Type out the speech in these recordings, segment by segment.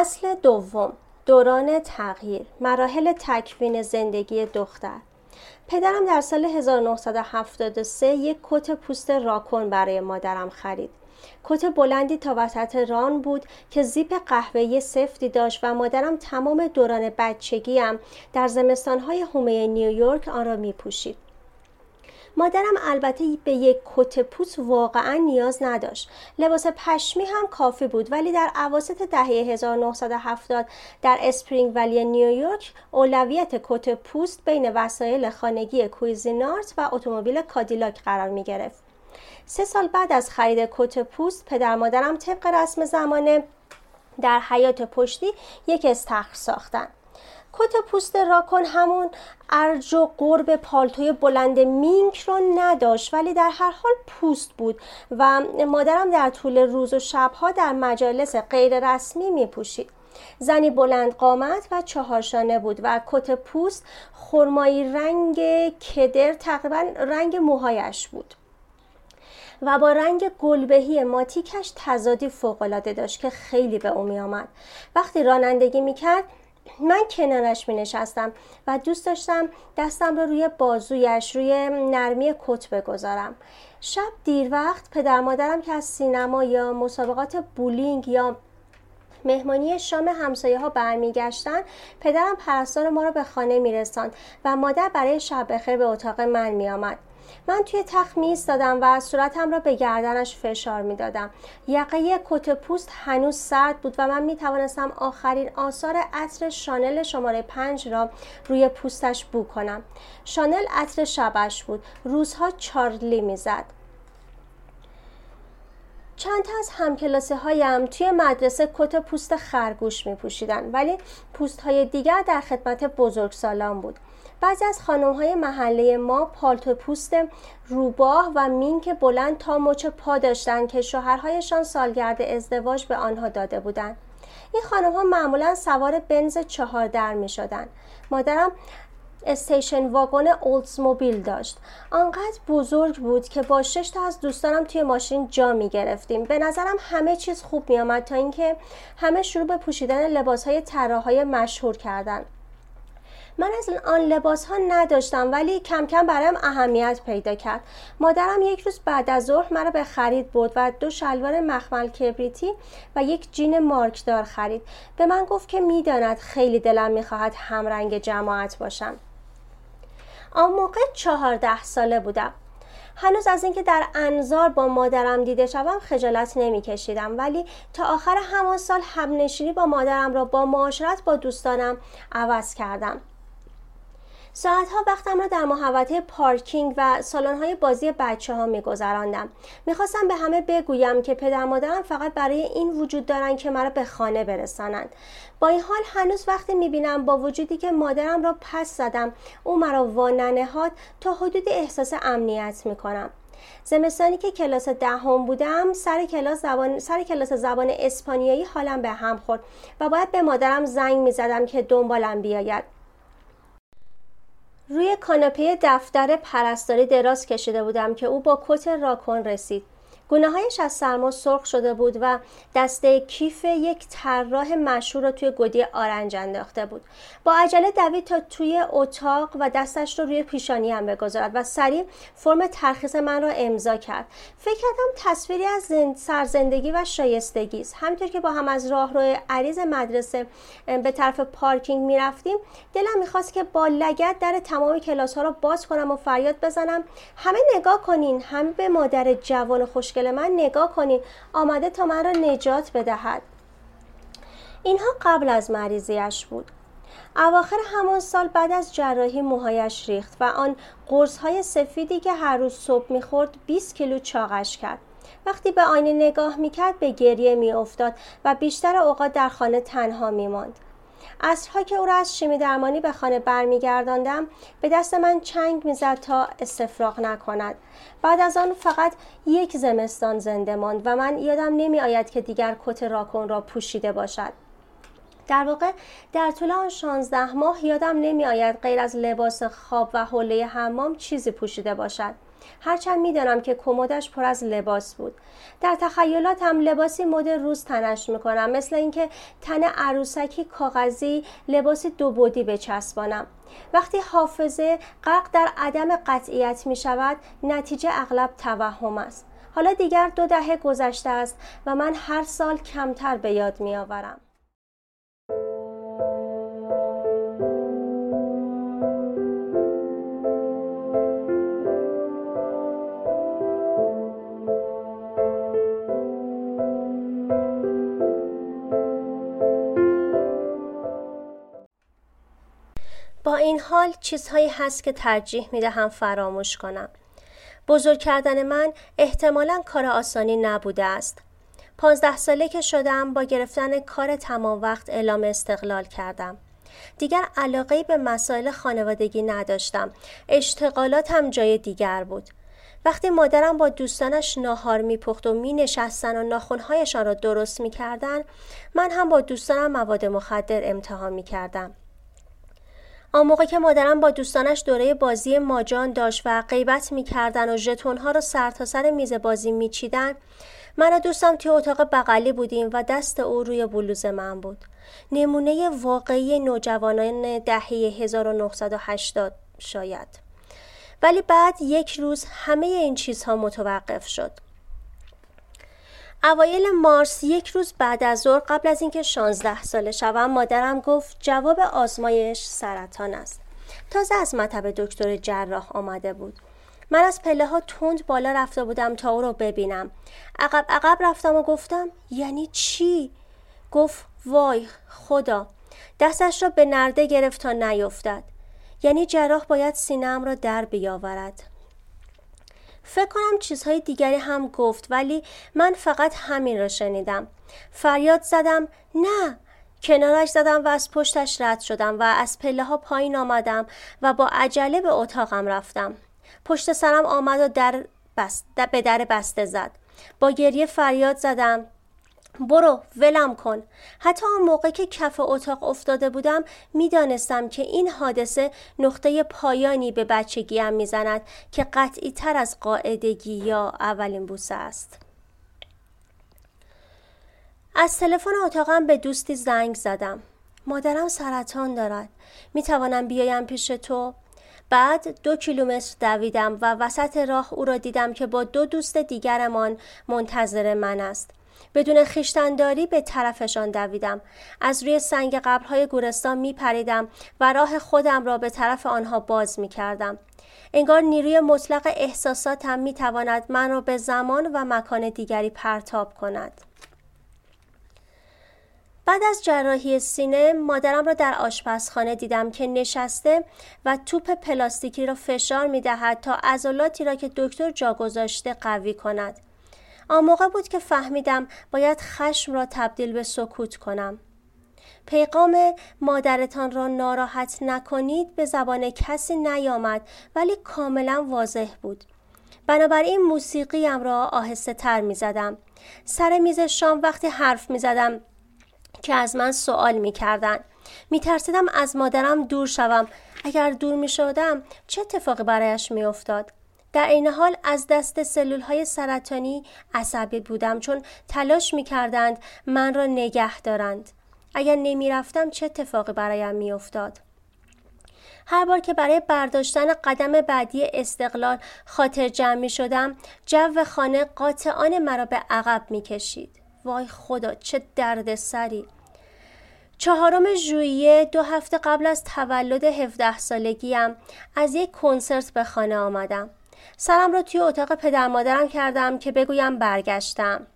فصل دوم دوران تغییر مراحل تکوین زندگی دختر پدرم در سال 1973 یک کت پوست راکون برای مادرم خرید کت بلندی تا وسط ران بود که زیپ قهوه‌ای سفتی داشت و مادرم تمام دوران بچگیم در زمستانهای حومه نیویورک آن را می پوشید. مادرم البته به یک کت پوست واقعا نیاز نداشت. لباس پشمی هم کافی بود ولی در اواسط دهه 1970 در اسپرینگ ولی نیویورک اولویت کت پوست بین وسایل خانگی کویزینارت و اتومبیل کادیلاک قرار می گرفت. سه سال بعد از خرید کت پوست پدر مادرم طبق رسم زمانه در حیاط پشتی یک استخر ساختند کت پوست راکون همون ارج و قرب پالتوی بلند مینک رو نداشت ولی در هر حال پوست بود و مادرم در طول روز و شبها در مجالس غیر رسمی می پوشید. زنی بلند قامت و چهارشانه بود و کت پوست خرمایی رنگ کدر تقریبا رنگ موهایش بود و با رنگ گلبهی ماتیکش تضادی فوقالعاده داشت که خیلی به او می آمد. وقتی رانندگی می کرد من کنارش می نشستم و دوست داشتم دستم رو روی بازویش روی نرمی کت بگذارم. شب دیر وقت پدر مادرم که از سینما یا مسابقات بولینگ یا مهمانی شام همسایه ها برمیگشتن پدرم پرستار ما رو به خانه میرساند و مادر برای شب بخیر به اتاق من میآمد. من توی تخت می ایستادم و صورتم را به گردنش فشار می‌دادم. یقه کت پوست هنوز سرد بود و من می توانستم آخرین آثار عطر شانل شماره پنج را روی پوستش بو کنم. شانل عطر شبش بود. روزها چارلی می‌زد. چند تا از همکلاسه هایم توی مدرسه کت پوست خرگوش می پوشیدن ولی پوست های دیگر در خدمت بزرگ سالان بود. بعضی از خانم های محله ما پالتو پوست روباه و مینک بلند تا مچ پا داشتند که شوهرهایشان سالگرد ازدواج به آنها داده بودند. این خانم ها معمولا سوار بنز چهار در می شدن. مادرم استیشن واگن موبیل داشت. آنقدر بزرگ بود که با شش تا از دوستانم توی ماشین جا می گرفتیم به نظرم همه چیز خوب می آمد تا اینکه همه شروع به پوشیدن لباس های مشهور کردند. من از آن لباس ها نداشتم ولی کم کم برایم اهمیت پیدا کرد. مادرم یک روز بعد از ظهر مرا به خرید برد و دو شلوار مخمل کبریتی و یک جین مارکدار خرید. به من گفت که می‌داند خیلی دلم می‌خواهد همرنگ جماعت باشم. آن موقع چهارده ساله بودم. هنوز از اینکه در انظار با مادرم دیده شوم خجالت نمیکشیدم ولی تا آخر همان سال همنشینی با مادرم را با معاشرت با دوستانم عوض کردم. ساعتها وقتم را در محوطه پارکینگ و سالن‌های بازی بچه ها می گذراندم. می‌خواستم به همه بگویم که پدر مادرم فقط برای این وجود دارند که مرا به خانه برسانند. با این حال هنوز وقتی می‌بینم با وجودی که مادرم را پس زدم او مرا واننهاد تا حدود احساس امنیت می‌کنم. زمستانی که کلاس دهم بودم سر کلاس زبان سر کلاس زبان اسپانیایی حالم به هم خورد و باید به مادرم زنگ می‌زدم که دنبالم بیاید روی کاناپه دفتر پرستاری دراز کشیده بودم که او با کت راکن رسید. هایش از سرما سرخ شده بود و دسته کیف یک طراح مشهور را توی گودی آرنج انداخته بود. با عجله دوید تا توی اتاق و دستش رو روی پیشانی هم بگذارد و سریع فرم ترخیص من را امضا کرد. فکر کردم تصویری از زند... سرزندگی و شایستگی است. همینطور که با هم از راهرو عریض مدرسه به طرف پارکینگ می‌رفتیم دلم می‌خواست که با لگت در تمام کلاس ها را باز کنم و فریاد بزنم. همه نگاه کنین همه به مادر جوان خوشگل من نگاه کنین. آمده تا من را نجات بدهد. اینها قبل از مریضیش بود. اواخر همان سال بعد از جراحی موهایش ریخت و آن قرص های سفیدی که هر روز صبح می‌خورد 20 کیلو چاقش کرد. وقتی به آینه نگاه می‌کرد به گریه میافتاد و بیشتر اوقات در خانه تنها میماند. اصرها که او را از شیمی درمانی به خانه برمیگرداندم به دست من چنگ می‌زد تا استفراغ نکند. بعد از آن فقط یک زمستان زنده ماند و من یادم نمی آید که دیگر کت راکون را پوشیده باشد. در واقع در طول آن 16 ماه یادم نمی آید غیر از لباس خواب و حوله حمام چیزی پوشیده باشد. هرچند می‌دانم که کمدش پر از لباس بود. در تخیلاتم لباسی مد روز تنش می‌کنم. مثل اینکه تن عروسکی کاغذی لباسی دو بودی بچسبانم. وقتی حافظه غرق در عدم قطعیت می شود نتیجه اغلب توهم است. حالا دیگر دو دهه گذشته است و من هر سال کمتر به یاد می آورم. این حال چیزهایی هست که ترجیح می دهم فراموش کنم. بزرگ کردن من احتمالا کار آسانی نبوده است. پانزده ساله که شدم با گرفتن کار تمام وقت اعلام استقلال کردم. دیگر علاقه به مسائل خانوادگی نداشتم. اشتغالاتم جای دیگر بود. وقتی مادرم با دوستانش ناهار میپخت و می نشستن و ناخونهایشان را درست می‌کردن من هم با دوستانم مواد مخدر امتحان می کردم. آن موقع که مادرم با دوستانش دوره بازی ماجان داشت و غیبت می‌کردن و ژتونها سر تا سر میز بازی میچیدن من و دوستم توی اتاق بغلی بودیم و دست او روی بلوز من بود. نمونه واقعی نوجوانان دهه 1980 شاید. ولی بعد یک روز همه این چیزها متوقف شد. اوایل مارس یک روز بعد از ظهر قبل از اینکه 16 ساله شوم مادرم گفت جواب آزمایش سرطان است. تازه از مطب دکتر جراح آمده بود. من از پله ها تند بالا رفته بودم تا او رو ببینم. عقب عقب رفتم و گفتم یعنی چی؟ گفت وای خدا دستش را به نرده گرفت تا نیفتد. یعنی جراح باید سینم را در بیاورد. فکر کنم چیزهای دیگری هم گفت ولی من فقط همین را شنیدم. فریاد زدم نه. کنارش زدم و از پشتش رد شدم و از پله ها پایین آمدم و با عجله به اتاقم رفتم. پشت سرم آمد و در بست به در بسته زد. با گریه فریاد زدم برو ولم کن. حتی آن موقع که کف اتاق افتاده بودم می‌دانستم که این حادثه نقطه پایانی به بچگیم می‌زند که قطعی تر از قاعدگی یا اولین بوسه است. از تلفن اتاقم به دوستی زنگ زدم. مادرم سرطان دارد. می توانم بیایم پیش تو؟ بعد دو کیلومتر دویدم و وسط راه او را دیدم که با دو دوست دیگرمان منتظر من است. بدون خیشتنداری به طرفشان دویدم از روی سنگ قبرهای گورستان می پریدم و راه خودم را به طرف آنها باز می کردم. انگار نیروی مطلق احساساتم می تواند من را به زمان و مکان دیگری پرتاب کند. بعد از جراحی سینه مادرم را در آشپزخانه دیدم که نشسته و توپ پلاستیکی را فشار می دهد تا عضلاتی را که دکتر جا گذاشته قوی کند. آن موقع بود که فهمیدم باید خشم را تبدیل به سکوت کنم. پیغام مادرتان را ناراحت نکنید به زبان کسی نیامد ولی کاملا واضح بود. بنابراین موسیقیم را آهسته تر می زدم. سر میز شام وقتی حرف می زدم که از من سوال می کردن. می ترسیدم از مادرم دور شوم. اگر دور می شدم چه اتفاقی برایش می افتاد؟ در این حال از دست سلول های سرطانی عصبی بودم چون تلاش می کردند من را نگه دارند. اگر نمی رفتم چه اتفاقی برایم می افتاد؟ هر بار که برای برداشتن قدم بعدی استقلال خاطر جمع می شدم جو خانه قاطعان مرا به عقب می کشید. وای خدا چه درد سری. چهارم ژوئیه دو هفته قبل از تولد 17 سالگیم از یک کنسرت به خانه آمدم. سرم را توی اتاق پدر مادرم کردم که بگویم برگشتم.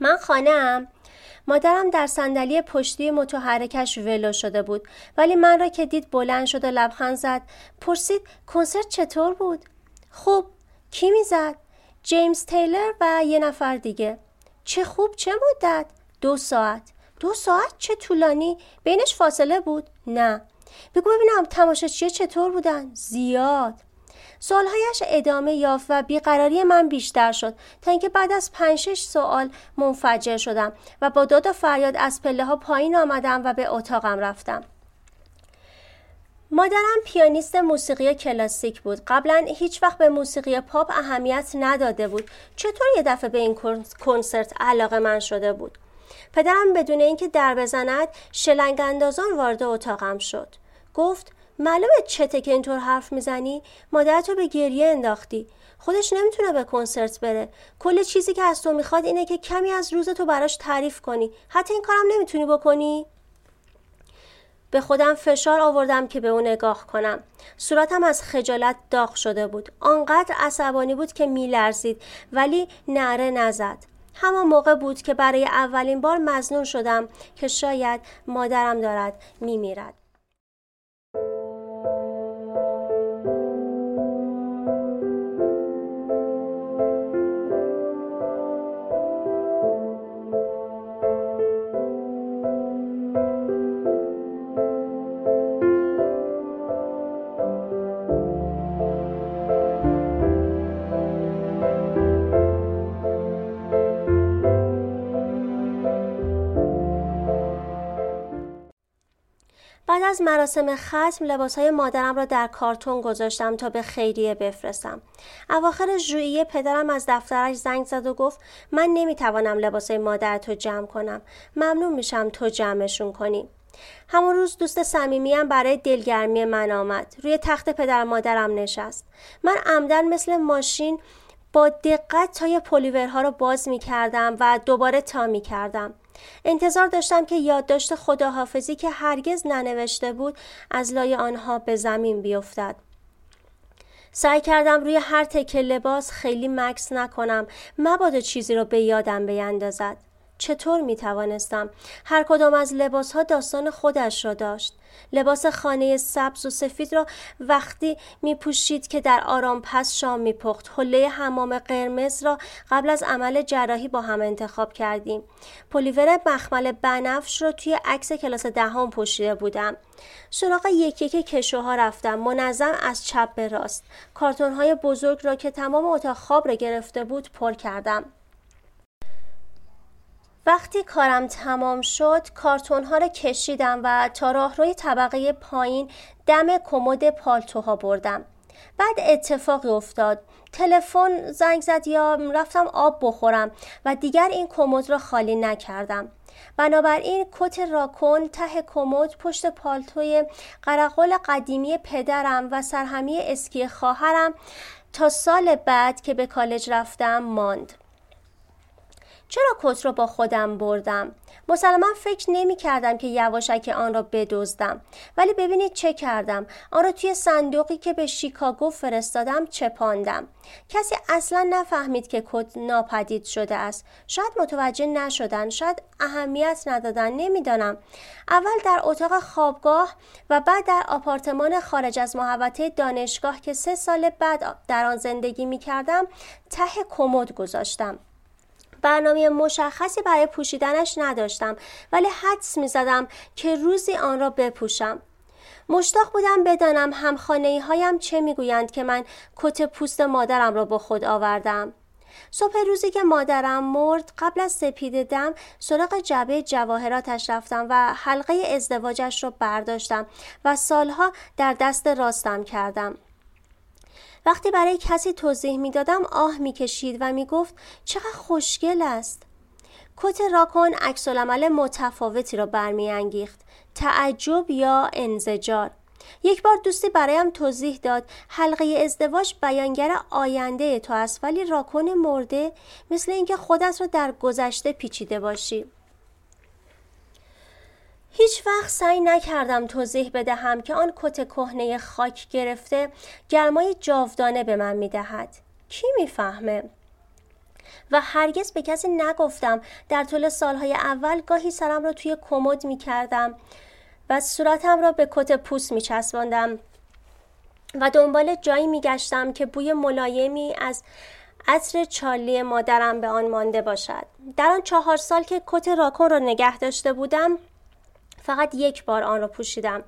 من خانه مادرم در صندلی پشتی متحرکش ولو شده بود ولی من را که دید بلند شد و لبخند زد. پرسید کنسرت چطور بود؟ خوب. کی می‌زد؟ جیمز تیلر و یه نفر دیگه. چه خوب چه مدت؟ دو ساعت. دو ساعت؟ چه طولانی؟ بینش فاصله بود؟ نه. بگو ببینم تماشاچی چطور بودن؟ زیاد. سوالهایش ادامه یافت و بیقراری من بیشتر شد تا اینکه بعد از پنج شش سوال منفجر شدم و با داد و فریاد از پله ها پایین آمدم و به اتاقم رفتم. مادرم پیانیست موسیقی کلاسیک بود. قبلا هیچ وقت به موسیقی پاپ اهمیت نداده بود. چطور یه دفعه به این کنسرت علاقه من شده بود؟ پدرم بدون اینکه در بزند شلنگ اندازان وارد اتاقم شد. گفت معلومه چته که اینطور حرف می‌زنی؟ مادرتو به گریه انداختی. خودش نمی‌تونه به کنسرت بره. کل چیزی که از تو می‌خواد اینه که کمی از روز تو براش تعریف کنی. حتی این کارم نمی‌تونی بکنی؟ به خودم فشار آوردم که به او نگاه کنم. صورتم از خجالت داغ شده بود. آنقدر عصبانی بود که میلرزید ولی نره نزد. همان موقع بود که برای اولین بار مزنون شدم که شاید مادرم دارد میمیرد. بعد از مراسم ختم لباسهای مادرم را در کارتون گذاشتم تا به خیریه بفرستم. اواخر ژوئیه پدرم از دفترش زنگ زد و گفت من نمی‌توانم لباسهای مادرتو جمع کنم. ممنون میشم تو جمعشون کنی. همون روز دوست صمیمیم برای دلگرمی من آمد. روی تخت پدر مادرم نشست. من عمدن مثل ماشین با دقت تای پلیورها رو باز می کردم و دوباره تا می کردم. انتظار داشتم که یادداشت خداحافظی که هرگز ننوشته بود از لای آنها به زمین بیفتد. سعی کردم روی هر تکه لباس خیلی مکس نکنم مبادا چیزی رو به یادم بیندازد. چطور می توانستم؟ هر کدام از لباس ها داستان خودش را داشت. لباس خانه سبز و سفید را وقتی می پوشید که در آرام پس شام می پخت. حله حمام قرمز را قبل از عمل جراحی با هم انتخاب کردیم. پلیور مخمل بنفش را توی عکس کلاس دهم پوشیده بودم. سراغ یکی که کشوها رفتم منظم از چپ به راست. کارتون های بزرگ را که تمام اتاق خواب را گرفته بود پر کردم. وقتی کارم تمام شد کارتون ها رو کشیدم و تا راهروی طبقه پایین دم کمد پالتوها بردم. بعد اتفاقی افتاد. تلفن زنگ زد یا رفتم آب بخورم و دیگر این کمد را خالی نکردم. بنابراین کت راکن ته کمد پشت پالتوی قرقل قدیمی پدرم و سرهمی اسکی خواهرم تا سال بعد که به کالج رفتم ماند. چرا کت را با خودم بردم؟ مسلما فکر نمی کردم که یواشک آن را بدزدم. ولی ببینید چه کردم. آن را توی صندوقی که به شیکاگو فرستادم چپاندم. کسی اصلا نفهمید که کت ناپدید شده است. شاید متوجه نشدن شاید اهمیت ندادن نمی‌دانم. اول در اتاق خوابگاه و بعد در آپارتمان خارج از محوطه دانشگاه که سه سال بعد در آن زندگی می کردم ته کمد گذاشتم. برنامه مشخصی برای پوشیدنش نداشتم ولی حدس می زدم که روزی آن را بپوشم. مشتاق بودم بدانم همخانه هایم چه می‌گویند که من کت پوست مادرم را با خود آوردم. صبح روزی که مادرم مرد قبل از سپید دم سراغ جبه جواهراتش رفتم و حلقه ازدواجش را برداشتم و سالها در دست راستم کردم. وقتی برای کسی توضیح می‌دادم آه می‌کشید و می‌گفت چقدر خوشگل است. کت راکن عکس عمل متفاوتی را برمیانگیخت. تعجب یا انزجار. یک بار دوستی برایم توضیح داد حلقه ازدواج بیانگر آینده تو است ولی راکن مرده مثل اینکه خودت را در گذشته پیچیده باشی. هیچ وقت سعی نکردم توضیح بدهم که آن کت کهنه خاک گرفته گرمای جاودانه به من می‌دهد. کی می‌فهمه؟ و هرگز به کسی نگفتم. در طول سالهای اول گاهی سرم را توی کمد می کردم و صورتم را به کت پوست می چسباندم و دنبال جایی می گشتم که بوی ملایمی از عطر چالی مادرم به آن مانده باشد. در آن چهار سال که کت راکن را نگه داشته بودم فقط یک بار آن را پوشیدم.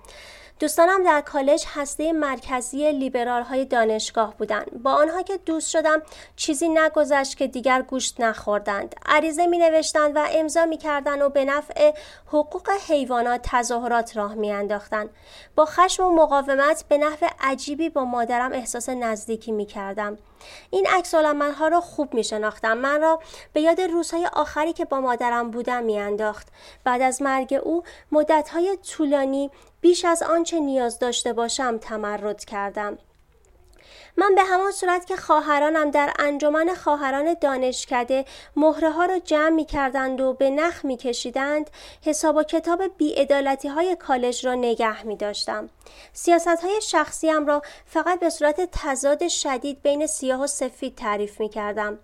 دوستانم در کالج هسته مرکزی لیبرال های دانشگاه بودند. با آنها که دوست شدم چیزی نگذشت که دیگر گوشت نخوردند. عریضه می نوشتند و امضا می کردند و به نفع حقوق حیوانات تظاهرات راه می انداختند با خشم و مقاومت به نفع عجیبی با مادرم احساس نزدیکی می کردم این عکس ها را خوب می شناختم من را به یاد روزهای آخری که با مادرم بودم می انداخت. بعد از مرگ او های طولانی بیش از آنچه نیاز داشته باشم تمرد کردم من به همان صورت که خواهرانم در انجمن خواهران دانشکده مهره ها را جمع می کردند و به نخ می کشیدند حساب و کتاب بیعدالتی های کالج را نگه می داشتم. سیاست های شخصیم را فقط به صورت تضاد شدید بین سیاه و سفید تعریف می کردم.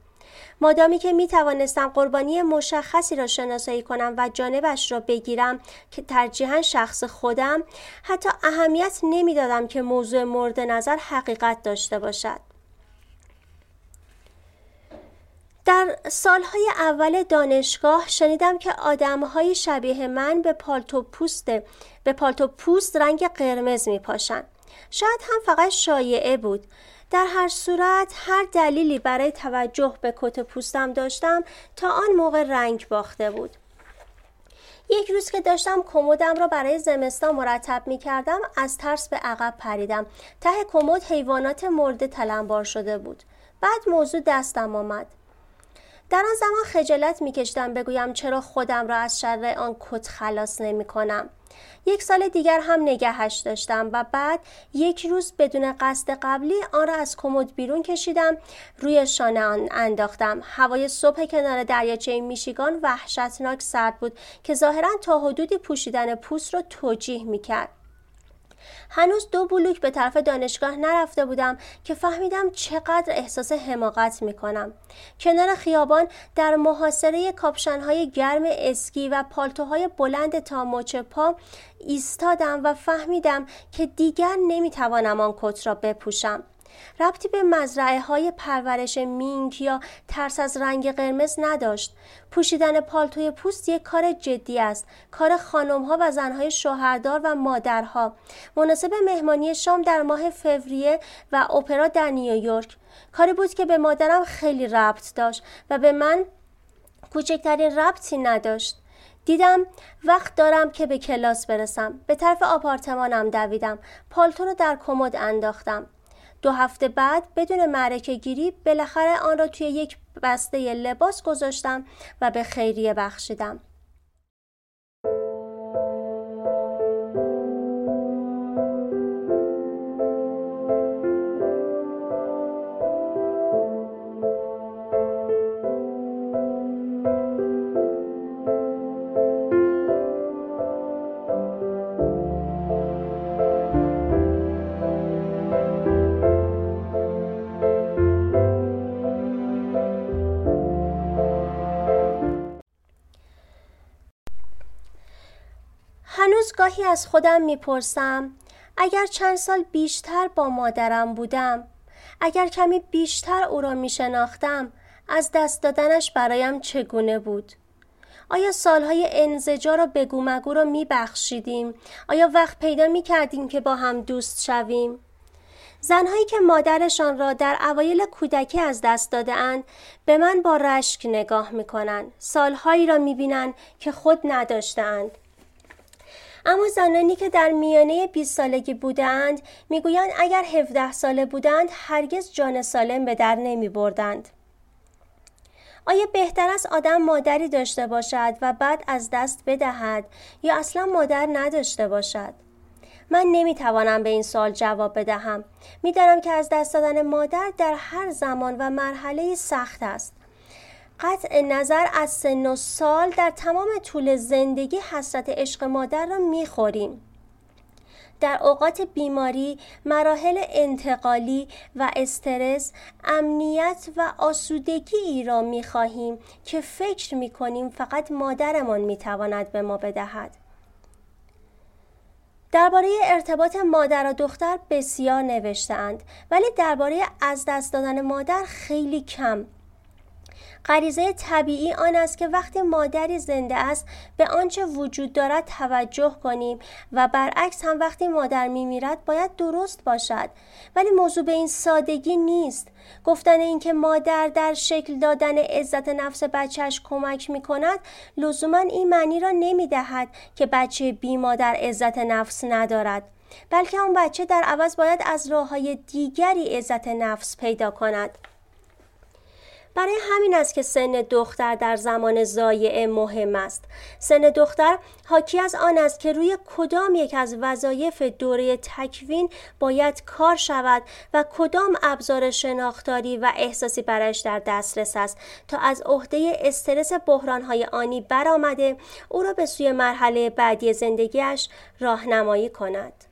مادامی که می توانستم قربانی مشخصی را شناسایی کنم و جانبش را بگیرم که ترجیحا شخص خودم حتی اهمیت نمی‌دادم که موضوع مورد نظر حقیقت داشته باشد در سالهای اول دانشگاه شنیدم که آدمهای شبیه من به پالتو پوست به پالتو پوست رنگ قرمز می پاشن. شاید هم فقط شایعه بود در هر صورت هر دلیلی برای توجه به کت پوستم داشتم تا آن موقع رنگ باخته بود. یک روز که داشتم کمدم را برای زمستان مرتب می کردم از ترس به عقب پریدم. ته کمد حیوانات مرده تلمبار شده بود. بعد موضوع دستم آمد. در آن زمان خجالت میکشیدم بگویم چرا خودم را از شر آن کت خلاص نمی کنم یک سال دیگر هم نگهش داشتم و بعد یک روز بدون قصد قبلی آن را از کمد بیرون کشیدم روی شانه آن انداختم. هوای صبح کنار دریاچه میشیگان وحشتناک سرد بود که ظاهرا تا حدودی پوشیدن پوست را توجیه می‌کرد. هنوز دو بلوک به طرف دانشگاه نرفته بودم که فهمیدم چقدر احساس حماقت می کنم. کنار خیابان در محاصره کاپشنهای گرم اسکی و پالتوهای بلند تا مچ پا ایستادم و فهمیدم که دیگر نمی‌توانم آن کت را بپوشم. ربطی به مزرعه های پرورش مینک یا ترس از رنگ قرمز نداشت. پوشیدن پالتوی پوست یک کار جدی است. کار خانم ها و زنهای شوهردار و مادرها. مناسب مهمانی شام در ماه فوریه و اپرا در نیویورک. کاری بود که به مادرم خیلی ربط داشت و به من کوچکترین ربطی نداشت. دیدم وقت دارم که به کلاس برسم به طرف آپارتمانم دویدم پالتو رو در کمد انداختم دو هفته بعد بدون معرکه گیری بالاخره آن را توی یک بسته لباس گذاشتم و به خیریه بخشیدم. گاهی از خودم می‌پرسم اگر چند سال بیشتر با مادرم بودم اگر کمی بیشتر او را میشناختم از دست دادنش برایم چگونه بود؟ آیا سالهای انزجار و بگو مگو را میبخشیدیم؟ آیا وقت پیدا می‌کردیم که با هم دوست شویم؟ زنهایی که مادرشان را در اوایل کودکی از دست داده اند به من با رشک نگاه می‌کنند سالهایی را می‌بینند که خود نداشتند اما زنانی که در میانه 20 سالگی بودند می‌گویند اگر 17 ساله بودند هرگز جان سالم به در نمی بردند. آیا بهتر است آدم مادری داشته باشد و بعد از دست بدهد یا اصلا مادر نداشته باشد؟ من نمی‌توانم به این سال جواب بدهم. می‌دانم که از دست دادن مادر در هر زمان و مرحله سخت است. قطع نظر از سن و سال در تمام طول زندگی حسرت عشق مادر را می‌خوریم در اوقات بیماری، مراحل انتقالی و استرس، امنیت و آسودگی ای را می خواهیم که فکر می کنیم فقط مادرمان می تواند به ما بدهد. درباره ارتباط مادر و دختر بسیار نوشتهاند ولی درباره از دست دادن مادر خیلی کم غریزه طبیعی آن است که وقتی مادری زنده است به آنچه وجود دارد توجه کنیم و برعکس هم وقتی مادر میمیرد باید درست باشد. ولی موضوع به این سادگی نیست. گفتن اینکه مادر در شکل دادن عزت نفس بچهش کمک می کند لزوما این معنی را نمی دهد که بچه بی مادر عزت نفس ندارد بلکه اون بچه در عوض باید از راه های دیگری عزت نفس پیدا کند. برای همین است که سن دختر در زمان زایعه مهم است. سن دختر حاکی از آن است که روی کدام یک از وظایف دوره تکوین باید کار شود و کدام ابزار شناختاری و احساسی برایش در دسترس است تا از عهده استرس بحرانهای آنی برآمده او را به سوی مرحله بعدی زندگیش راهنمایی کند.